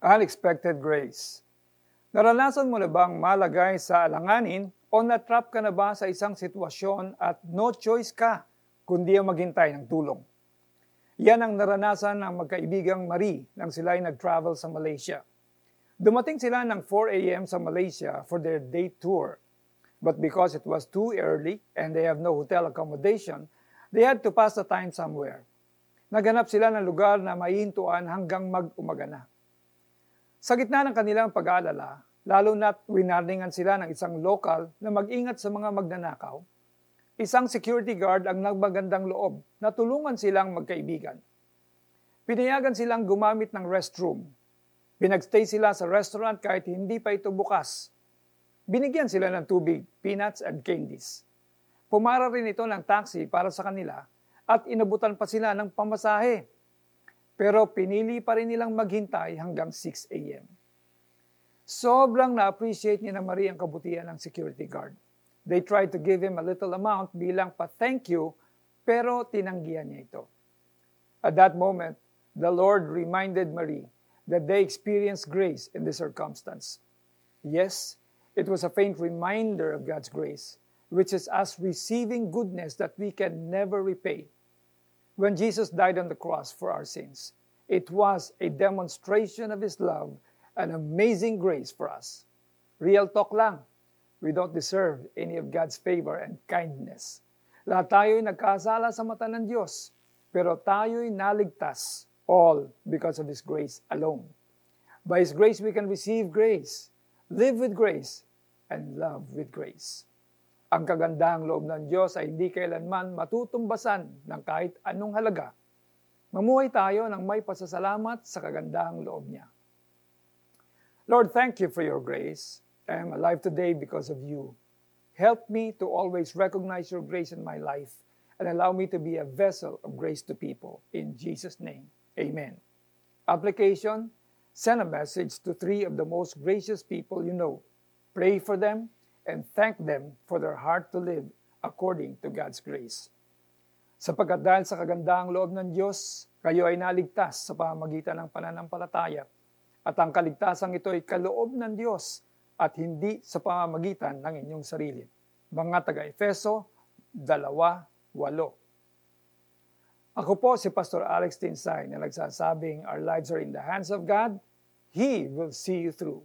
Unexpected Grace Naranasan mo na bang malagay sa alanganin o natrap ka na ba sa isang sitwasyon at no choice ka kundi ang maghintay ng tulong? Yan ang naranasan ng magkaibigang Marie nang sila ay nag-travel sa Malaysia. Dumating sila ng 4 a.m. sa Malaysia for their day tour. But because it was too early and they have no hotel accommodation, they had to pass the time somewhere. Naganap sila ng lugar na maihintuan hanggang mag-umaga na. Sa gitna ng kanilang pag-aalala, lalo na't winarningan sila ng isang lokal na mag-ingat sa mga magnanakaw, isang security guard ang nagmagandang loob na tulungan silang magkaibigan. Pinayagan silang gumamit ng restroom. Pinagstay sila sa restaurant kahit hindi pa ito bukas. Binigyan sila ng tubig, peanuts and candies. Pumara rin ito ng taxi para sa kanila at inabutan pa sila ng pamasahe pero pinili pa rin nilang maghintay hanggang 6 a.m. Sobrang na-appreciate ni na Marie ang kabutihan ng security guard. They tried to give him a little amount bilang pa-thank you, pero tinanggihan niya ito. At that moment, the Lord reminded Marie that they experienced grace in this circumstance. Yes, it was a faint reminder of God's grace, which is us receiving goodness that we can never repay when Jesus died on the cross for our sins. It was a demonstration of His love and amazing grace for us. Real talk lang. We don't deserve any of God's favor and kindness. Lahat tayo'y nagkasala sa mata ng Diyos, pero tayo'y naligtas, all because of His grace alone. By His grace, we can receive grace, live with grace, and love with grace. Ang kagandahang loob ng Diyos ay hindi kailanman matutumbasan ng kahit anong halaga. Mamuhay tayo ng may pasasalamat sa kagandahang loob niya. Lord, thank you for your grace. I am alive today because of you. Help me to always recognize your grace in my life and allow me to be a vessel of grace to people. In Jesus' name, amen. Application Send a message to three of the most gracious people you know. Pray for them and thank them for their heart to live according to God's grace. Sapagkat dahil sa kagandahang loob ng Diyos, kayo ay naligtas sa pamamagitan ng pananampalataya at ang kaligtasan ito ay kaloob ng Diyos at hindi sa pamamagitan ng inyong sarili. Mga taga-Efeso 2.8 Ako po si Pastor Alex Tinsay na nagsasabing our lives are in the hands of God. He will see you through.